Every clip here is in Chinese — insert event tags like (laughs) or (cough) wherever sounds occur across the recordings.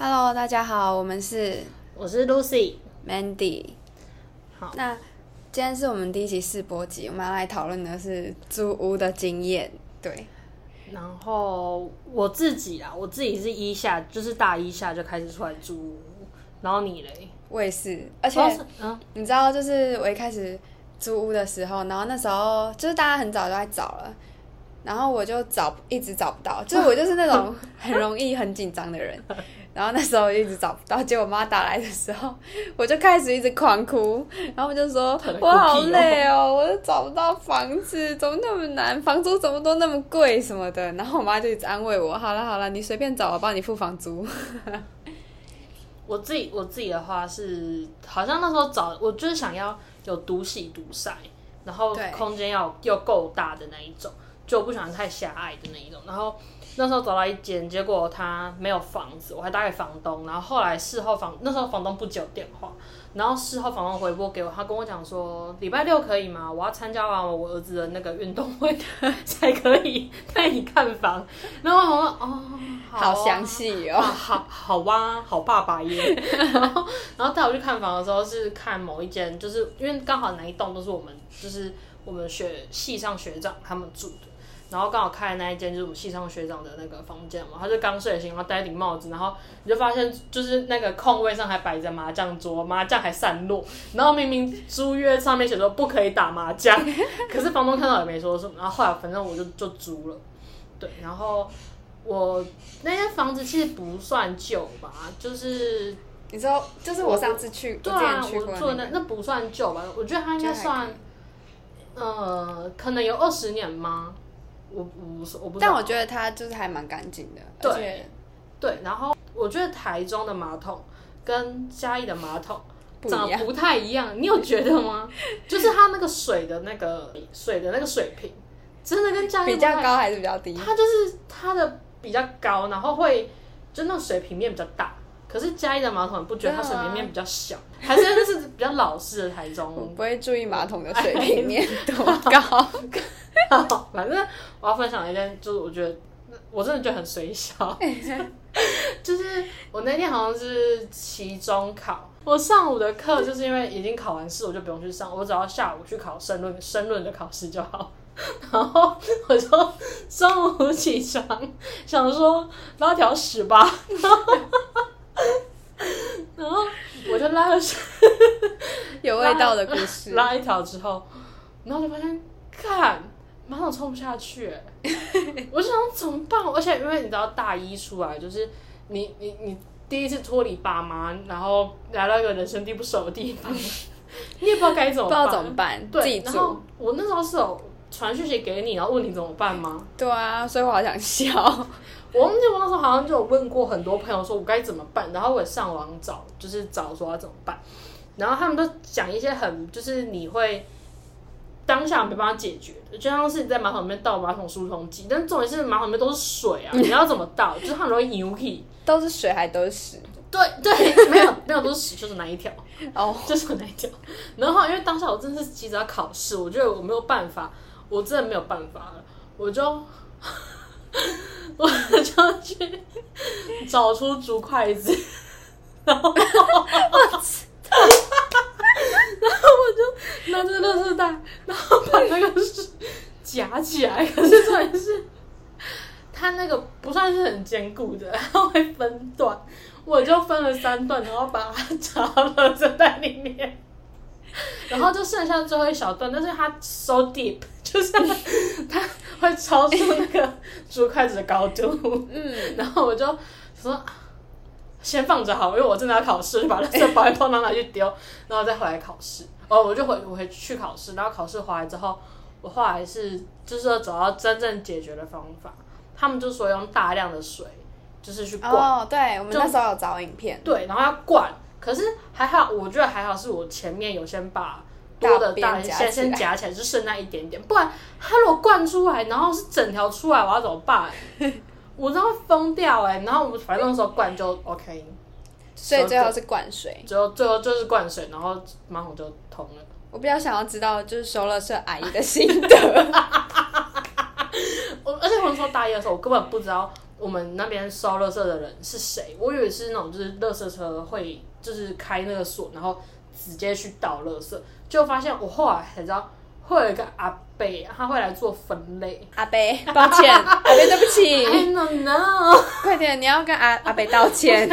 Hello，大家好，我们是我是 Lucy。Mandy。好那今天是我们第一期试播集，我们要来讨论的是租屋的经验。对，然后我自己啊，我自己是一下，就是大一下就开始出来租屋。然后你嘞？我也是，而且哦嗯，你知道，就是我一开始租屋的时候，然后那时候就是大家很早就在找了，然后我就找一直找不到，就是我就是那种 (laughs) 很容易很紧张的人，然后那时候一直找不到，结果我妈打来的时候，我就开始一直狂哭，然后我就说我好累哦，我都找不到房子，怎么那么难，房租怎么都那么贵什么的，然后我妈就一直安慰我，好了好了，你随便找，我帮你付房租。我自己我自己的话是，好像那时候找，我就是想要有独洗独晒，然后空间要又够大的那一种，就我不喜欢太狭隘的那一种。然后那时候找到一间，结果他没有房子，我还打给房东，然后后来事后房那时候房东不接电话，然后事后房东回拨给我，他跟我讲说礼拜六可以吗？我要参加完我儿子的那个运动会 (laughs) 才可以带你看房。然后我说哦，好详细啊，哦，好好哇，好爸爸耶。(laughs) 然后，然后带我去看房的时候是看某一间，就是因为刚好哪一栋都是我们，就是我们学系上学长他们住的。然后刚好开的那一间就是我们系上学长的那个房间嘛，他就刚睡醒，然后戴一顶帽子，然后你就发现就是那个空位上还摆着麻将桌，麻将还散落，然后明明租约上面写说不可以打麻将，(laughs) 可是房东看到也没说什么，然后后来反正我就就租了，对，然后我那间房子其实不算旧吧，就是你知道就是我上次去，对啊，我之前去我做的那，那那不算旧吧？我觉得它应该算，呃，可能有二十年吗？我我我不知道。但我觉得它就是还蛮干净的，对对，然后我觉得台中的马桶跟嘉义的马桶。长得不太一样，你有觉得吗？(laughs) 就是它那个水的那个水的那个水平，真的跟嘉义比较高还是比较低？它就是它的比较高，然后会就那种水平面比较大。可是嘉义的马桶，你不觉得它水平面比较小？还是那是比较老式的台我中？不会注意马桶的水平面多高。反正我要分享一件，就是我觉得我真的觉得很水小，(laughs) 就是我那天好像是期中考，我上午的课就是因为已经考完试，我就不用去上，我只要下午去考申论申论的考试就好。然后我就中午起床，想说拉条屎吧，然后 (laughs) 然后我就拉了屎。(laughs) 有味道的故事。拉一条之后，然后就发现，看马桶冲不下去、欸，(laughs) 我就想怎么办？而且因为你知道大一出来，就是你你你第一次脱离爸妈，然后来到一个人生地不熟的地方，你也不知道该怎么办，不知道怎么办，自己对，然后。我那时候是有传讯息给你，然后问你怎么办吗？对啊，所以我好想笑。我忘记我那时候好像就有问过很多朋友说我该怎么办，然后我也上网找，就是找说要怎么办，然后他们都讲一些很就是你会当下没办法解决的，就像是你在马桶里面倒马桶疏通剂，但重点是马桶里面都是水啊，(laughs) 你要怎么倒？就是它很容易扭起。都是水还都是屎。对对，没有没有都是屎，就是那一条，哦，就是那一条。然后因为当下我真的是急着要考试，我觉得我没有办法，我真的没有办法了，我就 (laughs) 我就去找出竹筷子，(laughs) 然后然后我就拿着垃圾袋，然后把那个屎夹起来。可是算是，它那个不算是很坚固的，它会分段。我就分了三段，然后把它 (laughs) 插到垃圾袋里面，然后就剩下最后一小段，但是它 so deep，(laughs) 就是它它会超出那个竹筷子的高度，嗯，然后我就说啊先放着好，因为我真的要考试，就把那个包一包拿拿去丢，然后再回来考试。哦，我就回我回去考试，然后考试回来之后，我后来是就是说找到真正解决的方法，他们就说用大量的水，就是去灌。哦，对，我们就那时候有找影片，对，然后要灌。可是还好，我觉得还好，是我前面有先把多的先先夹起来，就剩那一点点。不然它如果灌出来，然后是整条出来，我要怎么办？我真的会疯掉哎、然后我们反正那时候灌就 OK，所以最后是灌水。最后最后就是灌水，然后马桶就通了。我比较想要知道就是收垃圾阿姨的心得。(laughs) 我而且我那时候大一的时候，我根本不知道我们那边收垃圾的人是谁，我以为是那种就是垃圾车会就是开那个锁，然后直接去倒垃圾，就发现我后来才知道会有一个阿伯，他会来做分类。阿贝，抱歉，(laughs) 阿贝，对不 I 起，don't know，快点，你要跟阿阿贝道歉。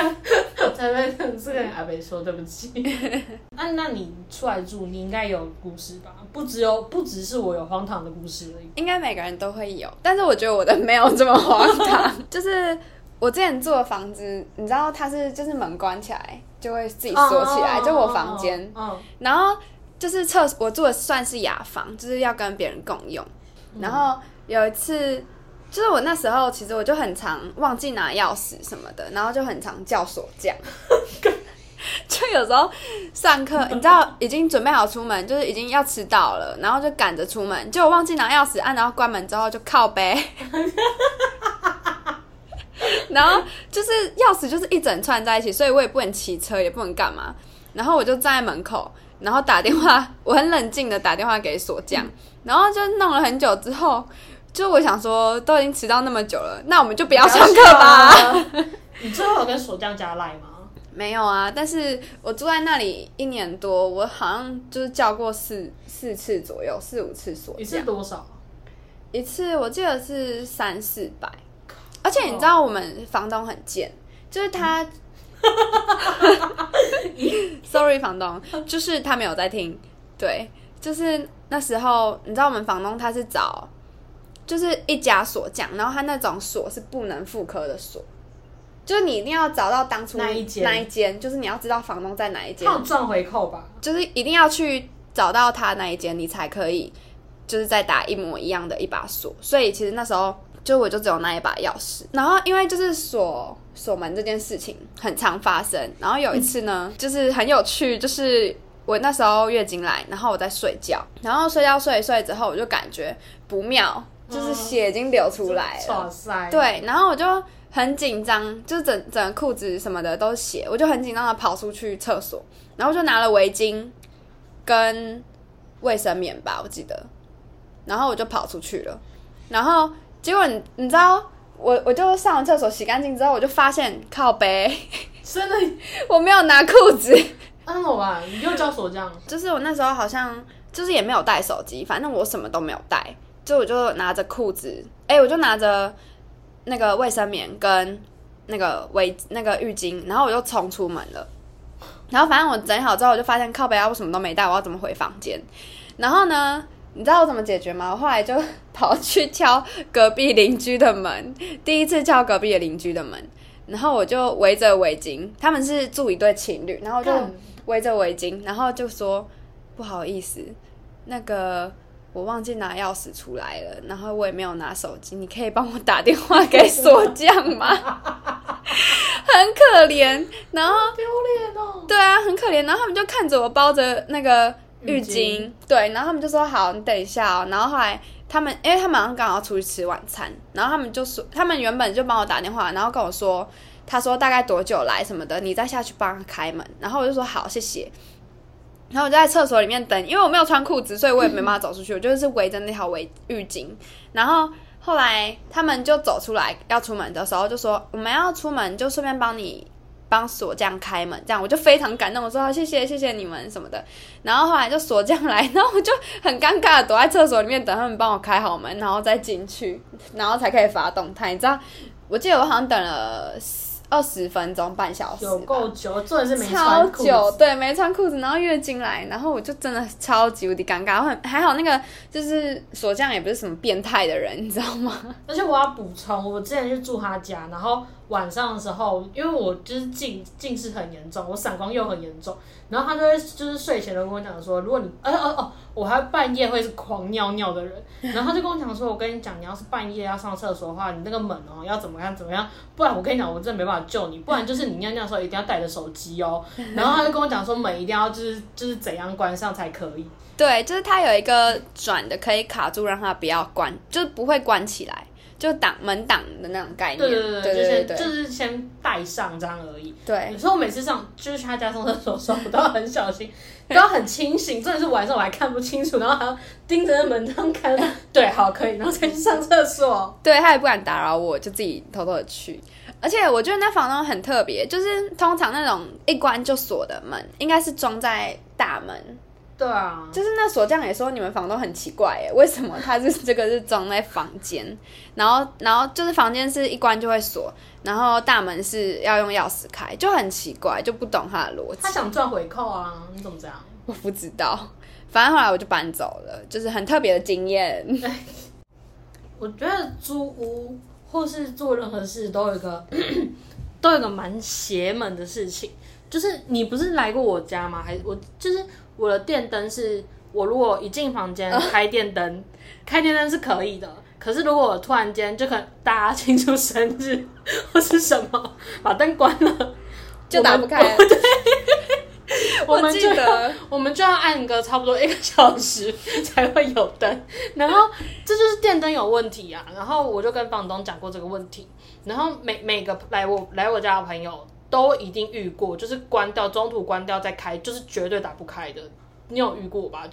我才会跟这个阿伯说对不起。(laughs) 那那你出来住，你应该有故事吧？不只有不只是我有荒唐的故事而已。应该每个人都会有，但是我觉得我的没有这么荒唐。(laughs) 就是我之前住的房子，你知道它是就是门关起来就会自己锁起来，嗯就我房间。，嗯，然后就是厕所，我住的算是雅房，就是要跟别人共用。然后有一次，就是我那时候其实我就很常忘记拿钥匙什么的，然后就很常叫锁匠。(laughs) 就有时候上课，(laughs) 你知道已经准备好出门，就是已经要迟到了，然后就赶着出门，结果忘记拿钥匙，按然后关门之后就靠背，(laughs) (laughs) 然后就是钥匙就是一整串在一起，所以我也不能骑车，也不能干嘛，然后我就站在门口，然后打电话，我很冷静的打电话给锁匠，然后就弄了很久之后，就我想说都已经迟到那么久了，那我们就不要上课吧。你最后有跟锁匠加赖吗？没有啊，但是我住在那里一年多，我好像就是叫过四四次左右，四五次锁一次，多少？一次我记得是三四百，而且你知道我们房东很贱，就是他，(laughs) sorry 房东，就是他没有在听，对，就是那时候你知道我们房东他是找就是一家锁匠，然后他那种锁是不能复刻的锁。就是你一定要找到当初那一间那一间，就是你要知道房东在哪一间他，有赚回扣吧？就是一定要去找到他那一间，你才可以就是再打一模一样的一把锁。所以其实那时候就我就只有那一把钥匙。然后因为就是锁锁门这件事情很常发生，然后有一次呢，就是很有趣，就是我那时候月经来，然后我在睡觉，然后睡觉睡一睡之后，我就感觉不妙，就是血已经流出来了。对，然后我就很紧张，就是整整个裤子什么的都是血，我就很紧张的跑出去厕所，然后就拿了围巾跟卫生棉吧，我记得，然后我就跑出去了，然后结果你你知道，我我就上完厕所洗干净之后，我就发现靠背真的，(laughs) 我没有拿裤子，那怎么办？你又叫锁匠？就是我那时候好像就是也没有带手机，反正我什么都没有带，就我就拿着裤子，哎、我就拿着那个卫生棉跟那个围那个浴巾，然后我就冲出门了。然后反正我整理好之后，我就发现靠背啊，我什么都没带，我要怎么回房间？然后呢，你知道我怎么解决吗？我后来就 (laughs) 跑去敲隔壁邻居的门，第一次敲隔壁的邻居的门，然后我就围着围巾，他们是住一对情侣，然后就干围着围巾，然后就说不好意思，那个我忘记拿钥匙出来了，然后我也没有拿手机，你可以帮我打电话给锁匠吗？(laughs) 很可怜，然后丢脸哦。对啊，很可怜，然后他们就看着我包着那个浴浴巾，对，然后他们就说好，你等一下哦，然后后来。他们，因为他们好像刚好要出去吃晚餐，然后他们就说，他们原本就帮我打电话，然后跟我说，他说大概多久来什么的，你再下去帮他开门。然后我就说好，谢谢。然后我就在厕所里面等，因为我没有穿裤子，所以我也没办法走出去，我就是围着那条围浴巾。然后后来他们就走出来要出门的时候，就说我们要出门，就顺便帮你帮锁匠开门，这样我就非常感动，我说好谢谢谢谢你们什么的。然后后来就锁匠来，然后我就很尴尬的躲在厕所里面等他们帮我开好门，然后再进去，然后才可以发动态。你知道，我记得我好像等了二十分钟，半小时吧，有够久，重点是没超穿超久，子。对，没穿裤子，然后月经来，然后我就真的超级无敌尴尬。我很还好，那个就是锁匠也不是什么变态的人，你知道吗？而且我要补充，我之前去住他家，然后晚上的时候，因为我就是近近视很严重，我散光又很严重，然后他就会就是睡前都跟我讲说，如果你，呃 (laughs) 呃哦，我还半夜会是狂尿尿的人，(laughs) 然后他就跟我讲说，我跟你讲，你要是半夜要上厕所的话，你那个门哦要怎么样怎么样，不然我跟你讲，我真的没办法救你，不然就是你尿尿的时候一定要带着手机哦，(laughs) 然后他就跟我讲说，门一定要就是就是怎样关上才可以，对，就是它有一个转的可以卡住，让它不要关，就是不会关起来，就挡门挡的那种概念。对对对对就先对就是先带带上这样而已。对有，时候我每次上就是去他家上厕所的时候，我都要很小心，(laughs) 都要很清醒，真的是晚上我还看不清楚，然后还要盯着那门这样看。(laughs) 对，好，可以，然后再去上厕所。对他也不敢打扰我，就自己偷偷的去。而且我觉得那房东很特别，就是通常那种一关就锁的门，应该是装在大门。对啊，就是那锁匠也说你们房东很奇怪耶，为什么他是这个是装在房间，然后然后就是房间是一关就会锁，然后大门是要用钥匙开，就很奇怪，就不懂他的逻辑。他想赚回扣啊，你怎么这样？我不知道，反正后来我就搬走了，就是很特别的经验。(laughs) 我觉得租屋或是做任何事都有一个都有一个蛮邪门的事情，就是你不是来过我家吗？还是我就是我的电灯是，我如果一进房间开电灯，(laughs) 开电灯是可以的。可是如果我突然间就可能大家庆祝生日 (laughs) 或是什么，把灯关了，就打不开。了我们 (laughs) 对，我们记就要得我们就要按个差不多一个小时才会有灯，然后这就是电灯有问题啊。然后我就跟房东讲过这个问题，然后每每个来我来我家的朋友都一定遇过，就是关掉中途关掉再开，就是绝对打不开的。你有遇过吧？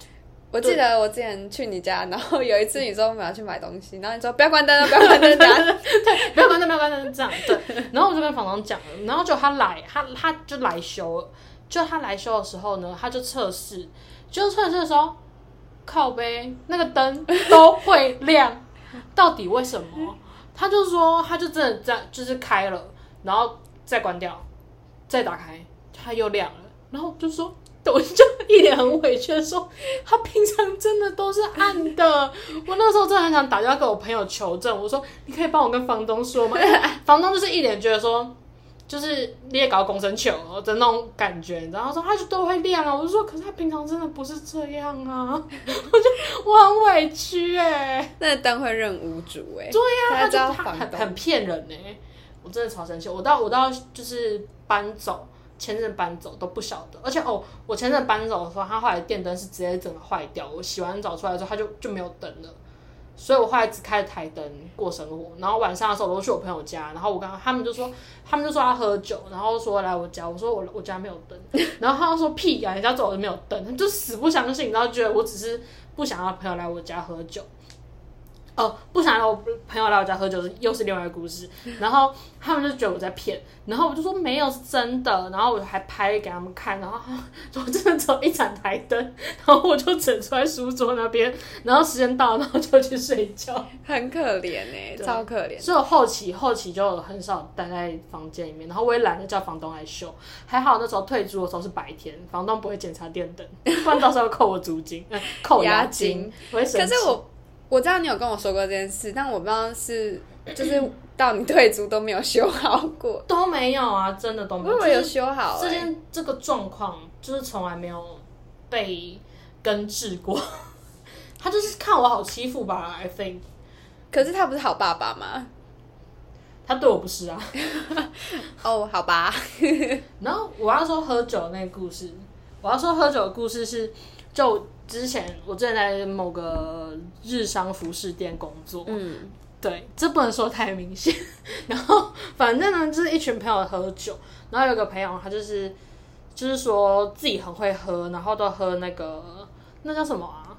我记得我之前去你家，然后有一次你说我们要去买东西，然后你说不要关灯了，不要关灯，这样 (laughs) 不要关灯，不要关灯，这样对。然后我就跟房东讲了，然后就他来，他他就来修了，就他来修的时候呢，他就测试，就测试的时候，靠背那个灯都会亮，到底为什么？他就说，他就真的在就是开了，然后再关掉，再打开，它又亮了，然后就说。我就一脸很委屈的说，他平常真的都是暗的。我那时候真的很想打电话给我朋友求证，我说你可以帮我跟房东说吗？(laughs) 房东就是一脸觉得说，就是你也搞工程球的那种感觉，然后说他就都会亮啊。我就说，可是他平常真的不是这样啊。(laughs) 我就我很委屈哎、那灯会认屋主哎、对呀、他他就他知道房东很很骗人呢、我真的超生气。我到我到就是搬走，前阵搬走都不晓得，而且哦，我前阵搬走的时候，他后来电灯是直接整个坏掉，我洗完澡出来之后，他就就没有灯了。所以我后来只开了台灯过生活，然后晚上的时候我都去我朋友家，然后我刚他们就说他们就说要喝酒，然后说来我家，我说我我家没有灯，(laughs) 然后他就说屁呀、人家走了没有灯，他就死不相信，然后觉得我只是不想要朋友来我家喝酒。哦，不想让我朋友来我家喝酒是又是另外一个故事，然后他们就觉得我在骗，然后我就说没有是真的，然后我还拍给他们看，然后我真的只有一盏台灯，然后我就整出来书桌那边，然后时间到了，然后就去睡觉，很可怜哎、对超可怜。所以我后期后期就很少待在房间里面，然后我也懒得叫房东来修，还好那时候退租的时候是白天，房东不会检查电灯，不然到时候扣我租金，呃扣押押金。可是我我知道你有跟我说过这件事，但我不知道是就是到你退租都没有修好过，都没有啊，真的都没有。我有就是修好哎、这件这个状况就是从来没有被根治过，(laughs) 他就是看我好欺负吧，I think 可是他不是好爸爸吗？他对我不是啊。(laughs) 哦，好吧，然后我要说喝酒那个故事，我要说喝酒的故事是，就之前我之前在某个日商服饰店工作，嗯，对，这不能说太明显。(laughs) 然后反正呢，就是一群朋友喝酒，然后有个朋友他就是就是说自己很会喝，然后都喝那个那叫什么啊？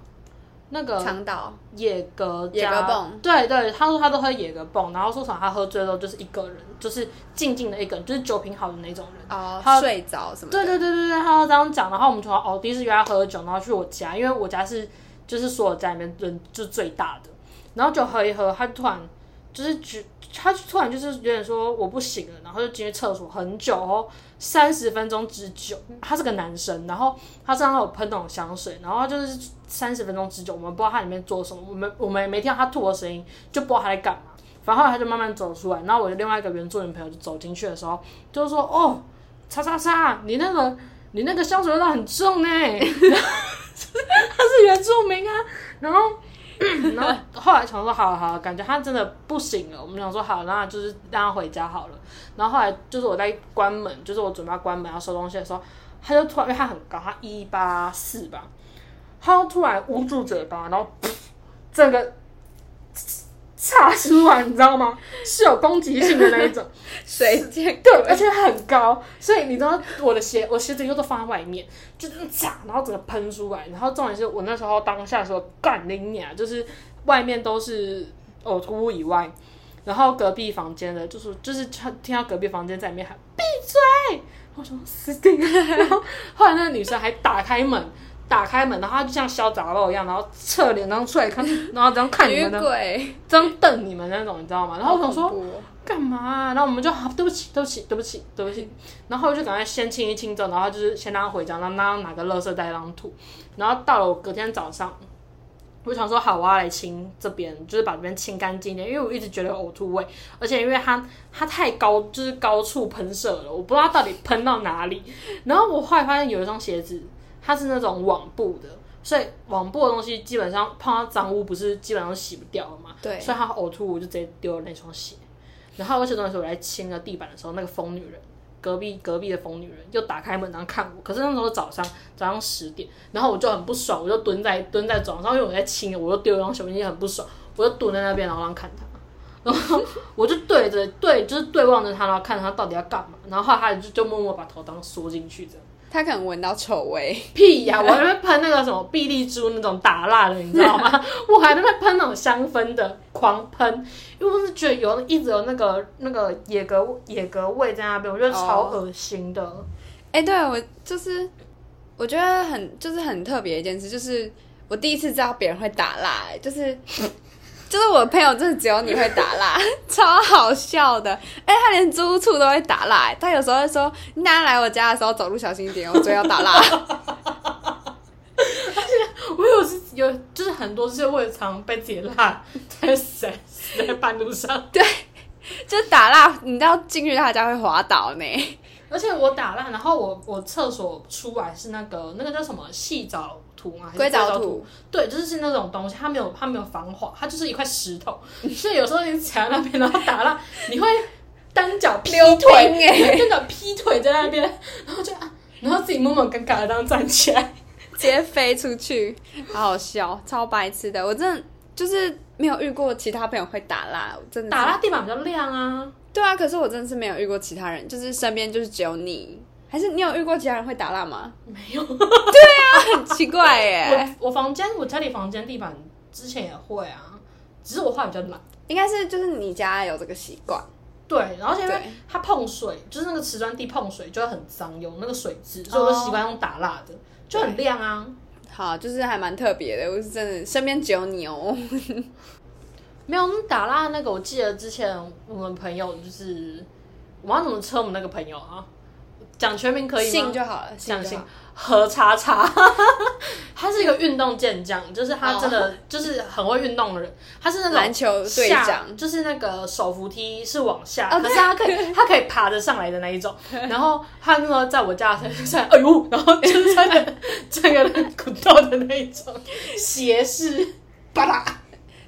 那个长岛。野格野加格泵，对对，他说他都喝野格蹦，然后说什么他喝醉后就是一个人，就是静静的一个人，就是酒品好的那种人。哦他，睡着什么，对对对对对，他要这样讲，然后我们就说哦，第一次约他喝酒，然后去我家，因为我家是就是所有家里面人就最大的，然后就喝一喝，他突然就是觉，他突然就是有点说我不行了，然后就进去厕所很久哦，三十分钟之久，他是个男生，然后他身上有喷那种香水，然后就是三十分钟之久，我们不知道他里面做什么，我们我们也没听到他吐的声音，就不知道他在干嘛。反正后来他就慢慢走出来，然后我的另外一个原住民朋友就走进去的时候，就说：“哦，叉叉叉，你那个你那个香水味道很重呢。(laughs) ”他是原住民啊，然后。(clears throat) 然后后来想说好了好了，感觉他真的不行了。我们想说好，那就是让他回家好了。然后后来就是我在关门，就是我准备要关门要收东西的时候，他就突然因为他很高，他一八四吧，他就突然捂住嘴巴，然后整个插出来，你知道吗？是有攻击性的那一种。(laughs) 水箭对，而且很高，所以你知道我的鞋，我鞋子又都放在外面，就是嚓，然后整个喷出来。然后重点是我那时候当下说干你娘，就是外面都是呕吐物以外，然后隔壁房间的，就是就是听到隔壁房间在里面喊闭嘴，我说死定了。然后后来那个女生还打开门。打开门，然后他就像小杂肉一样，然后侧脸然后出来看，(laughs) 然后这样看你们的，这样瞪你们那种，你知道吗？然后我想说干嘛？然后我们就好，对不起，对不起，对不起，对不起。然后我就赶快先清一清之后，然后就是先让他回家，让他拿个垃圾袋让吐。然后到了我隔天早上，我想说好，我要来清这边，就是把这边清干净一点，因为我一直觉得有呕吐味，而且因为它它太高，就是高处喷射了，我不知道到底喷到哪里。然后我后来发现有一双鞋子。它是那种网布的，所以网布的东西基本上碰到脏污不是基本上洗不掉了嘛？对。所以它呕吐，我就直接丢了那双鞋。然后而且那时候我来清了地板的时候，那个疯女人，隔壁隔壁的疯女人又打开门然后看我。可是那时候早上早上十点，然后我就很不爽，我就蹲在蹲在床上，因为我在清，我又丢了双小皮鞋，很不爽，我就蹲在那边然后让看她，然后我就对着对就是对望着她，然后看她到底要干嘛。然后后来他就就默默把头当缩进去这样。他可能闻到臭味，(laughs) 屁呀！我还在喷那个什么碧丽珠那种打蜡的，你知道吗？(laughs) 我还在喷那种香氛的，狂喷，因为我是觉得有一直有那个那个野格野格味在那边，我觉得超恶心的。哎，对我就是，我觉得很就是很特别一件事，就是我第一次知道别人会打蜡，就是。就是我朋友，真的只有你会打蜡，(laughs) 超好笑的。哎，他连租处都会打蜡，他有时候会说：“你来我家的时候走路小心一点，我嘴要打蜡。(laughs) ”而且我有是有，就是很多次会常被自己蜡在死在半路上。(laughs) 对，就打蜡，你知道进去他家会滑倒呢。而且我打蜡，然后我我厕所出来是那个那个叫什么细藻。硅藻土，对，就是是那种东西，它没有它没有防滑，它就是一块石头，(laughs) 所以有时候你踩在那边，然后打蜡，你会单脚劈腿，单脚劈腿在那边，然后就啊，然后自己默默尴尬的这样站起来，直接飞出去，好好笑，超白痴的，我真的就是没有遇过其他朋友会打蜡，真的打蜡地板比较亮啊，对啊，可是我真的是没有遇过其他人，就是身边就是只有你。还是你有遇过其他人会打蜡吗？没有。对啊，很奇怪耶。我我房间我家里房间地板之前也会啊，只是我画比较懒。应该是就是你家有这个习惯。对，然后因为它碰水，就是那个瓷砖地碰水就会很脏，有那个水渍，所以我就习惯用打蜡的，就很亮啊。好，就是还蛮特别的，我是真的身边只有你哦。(laughs) 没有，打蜡那个我记得之前我们朋友就是，我要怎么称我们那个朋友啊？讲全名可以吗？姓就好了，讲姓何叉叉，(laughs) 他是一个运动健将，就是他真的就是很会运动的人。他是那种篮球队长，就是那个手扶梯是往下，可是他可以他可以爬着上来的那一种。(laughs) 然后他那个在我家在哎呦，然后就是穿的这 (laughs) 个古道的那一种斜式，巴拉。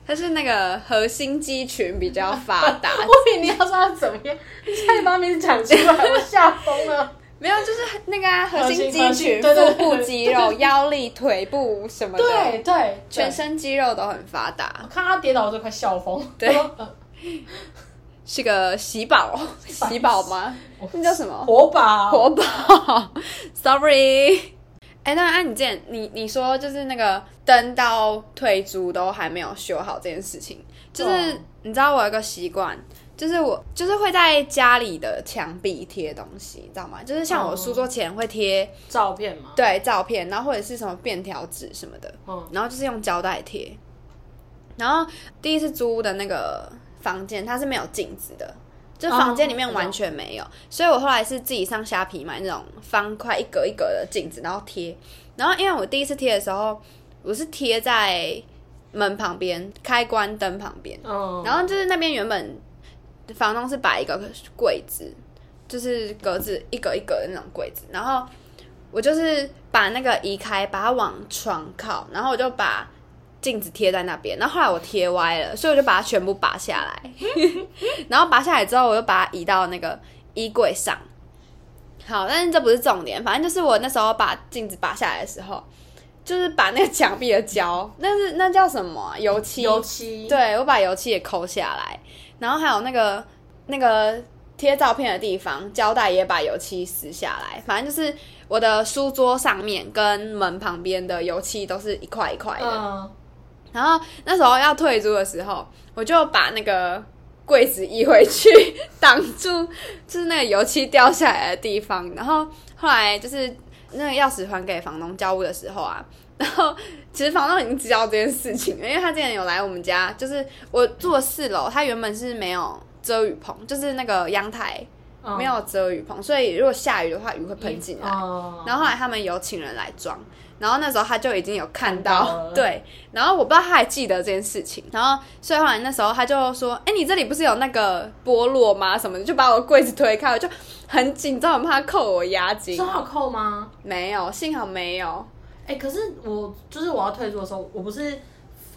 他是那个核心肌群比较发达。我以为你要说他怎么样，你差点把名字讲出来，我吓疯了。没有，就是那个核心肌群、腹部肌肉、(laughs) 腰力、腿部什么的，对对，全身肌肉都很发达。我看他跌倒就快笑疯。对，(laughs) 是个喜宝，喜宝吗？那叫什么？活宝，活宝。(laughs) Sorry。哎，那按你这样，你你说就是那个灯到退租都还没有修好这件事情，就是你知道我有个习惯。就是我就是会在家里的墙壁贴东西，你知道吗？就是像我书桌前会贴照片嘛，对，照片，然后或者是什么便条纸什么的，嗯，然后就是用胶带贴。然后第一次租的那个房间，它是没有镜子的，就房间里面完全没有，所以我后来是自己上虾皮买那种方块一格一格的镜子，然后贴。然后因为我第一次贴的时候，我是贴在门旁边，开关灯旁边，嗯，然后就是那边原本。房东是摆一个柜子，就是格子一格一格的那种柜子，然后我就是把那个移开，把它往床靠，然后我就把镜子贴在那边。然后后来我贴歪了，所以我就把它全部拔下来。(laughs) 然后拔下来之后，我又把它移到那个衣柜上。好，但是这不是重点，反正就是我那时候把镜子拔下来的时候，就是把那个墙壁的胶，那是那叫什么啊、油漆？油漆，对，我把油漆也抠下来，然后还有那个那个贴照片的地方，胶带也把油漆撕下来。反正就是我的书桌上面跟门旁边的油漆都是一块一块的。嗯，然后那时候要退租的时候，我就把那个柜子移回去，(laughs) 挡住就是那个油漆掉下来的地方。然后后来就是那个钥匙还给房东交屋的时候啊，然后其实房东已经知道这件事情了，因为他之前有来我们家，就是我住的四楼，他原本是没有遮雨棚，就是那个阳台嗯没有遮雨棚，所以如果下雨的话，雨会喷进来。嗯然后后来他们有请人来装，然后那时候他就已经有看看到，对，然后我不知道他还记得这件事情，然后所以后来那时候他就说：“哎，你这里不是有那个剥落吗？什么的？”就把我柜子推开，我就很紧张，很怕他扣我押金说。好扣吗？没有，幸好没有。哎、可是我就是我要退出的时候，我不是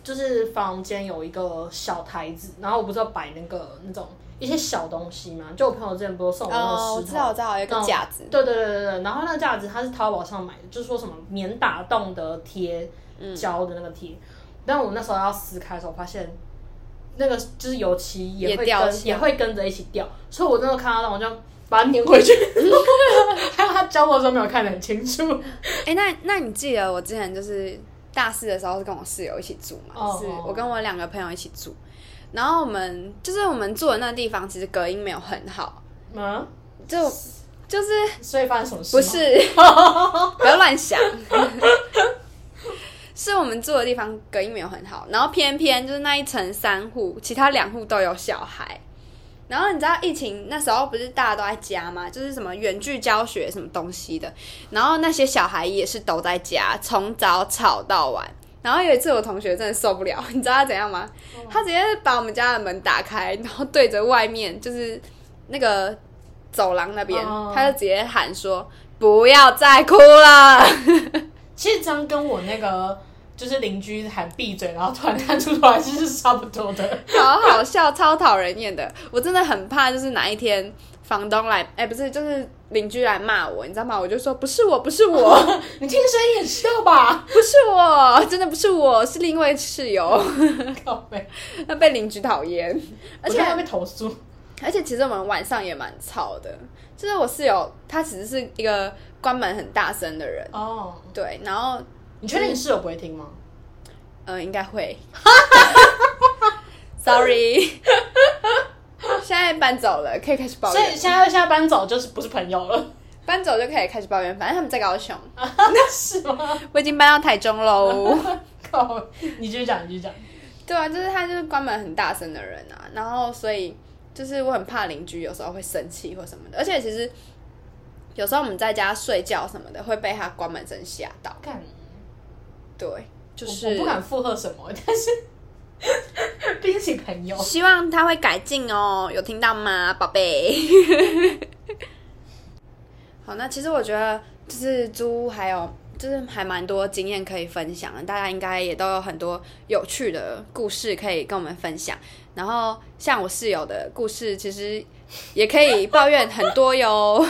就是房间有一个小台子，然后我不是要摆那个那种一些小东西嘛？就我朋友之前不是送我那哦，个石头，我知道，我知道，有一个架子。对对对对对，然后那个架子它是淘宝上买的，就是说什么免打洞的贴嗯胶的那个贴，但我那时候要撕开的时候，发现那个就是油漆也也会跟掉也会跟着一起掉，所以我那时候看到那我就把它粘回去，(laughs) 还有他教我的时候没有看得很清楚。哎，那那你记得我之前就是大四的时候是跟我室友一起住嘛？是我跟我两个朋友一起住，然后我们就是我们住的那个地方其实隔音没有很好，嗯，就就是所以发生什么事？不，是，(laughs) 不要乱想。(laughs) 是我们住的地方隔音没有很好，然后偏偏就是那一层三户，其他两户都有小孩。然后你知道疫情那时候不是大家都在家吗？就是什么远距教学什么东西的，然后那些小孩也是都在家，从早吵到晚。然后有一次我同学真的受不了，(laughs) 你知道他怎样吗？他直接把我们家的门打开，然后对着外面就是那个走廊那边，哦他就直接喊说：“不要再哭了。(laughs) 其实这样跟我那个就是邻居喊闭嘴，然后突然弹出头来，其实是差不多的。”好好笑，超讨人厌的。我真的很怕，就是哪一天房东来，哎、不是，就是邻居来骂我，你知道吗？我就说不是我，不是我，(laughs) 你听声音也知道吧？不是我，真的不是我，是另一位室友，靠背，那被邻居讨厌，而且而且会被投诉。而且其实我们晚上也蛮吵的，就是我室友他其实是一个关门很大声的人，哦，对，然后你确定你室友不会听吗？呃应该会，(laughs) sorry，现在搬走了，可以开始抱所以怨，现在现在搬走就是不是朋友了，搬走就可以开始抱怨，反正他们在高雄，那 (laughs) 是吗？我已经搬到台中喽。(laughs) 靠，你继续讲，你继续讲。对啊，就是他就是关门很大声的人啊，然后所以就是我很怕邻居有时候会生气或什么的，而且其实有时候我们在家睡觉什么的会被他关门声吓到。干，对，就是我不敢附和什么，(laughs) 但是 (laughs) 毕竟是朋友。希望他会改进哦，有听到吗，宝贝？(laughs) 好，那其实我觉得就是租屋还有就是还蛮多经验可以分享的，大家应该也都有很多有趣的故事可以跟我们分享。然后像我室友的故事，其实也可以抱怨很多哟。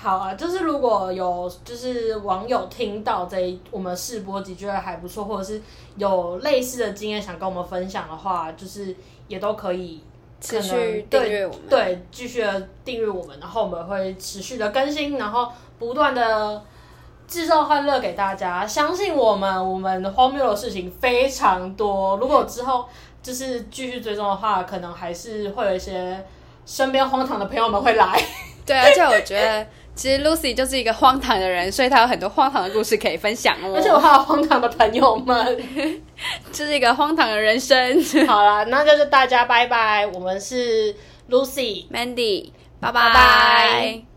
好啊，就是如果有就是网友听到这一我们试播集觉得还不错，或者是有类似的经验想跟我们分享的话，就是也都可以持续订阅我们对，对，继续的订阅我们，然后我们会持续的更新，然后不断的制造欢乐给大家。相信我们，我们荒谬的事情非常多。如果之后就是继续追踪的话，可能还是会有一些身边荒唐的朋友们会来。对，而且我觉得其实 Lucy 就是一个荒唐的人，所以她有很多荒唐的故事可以分享哦。而且我还有荒唐的朋友们。(laughs) 这是一个荒唐的人生。(laughs) 好了，那就是大家拜拜，我们是 Lucy。Mandy，拜拜拜拜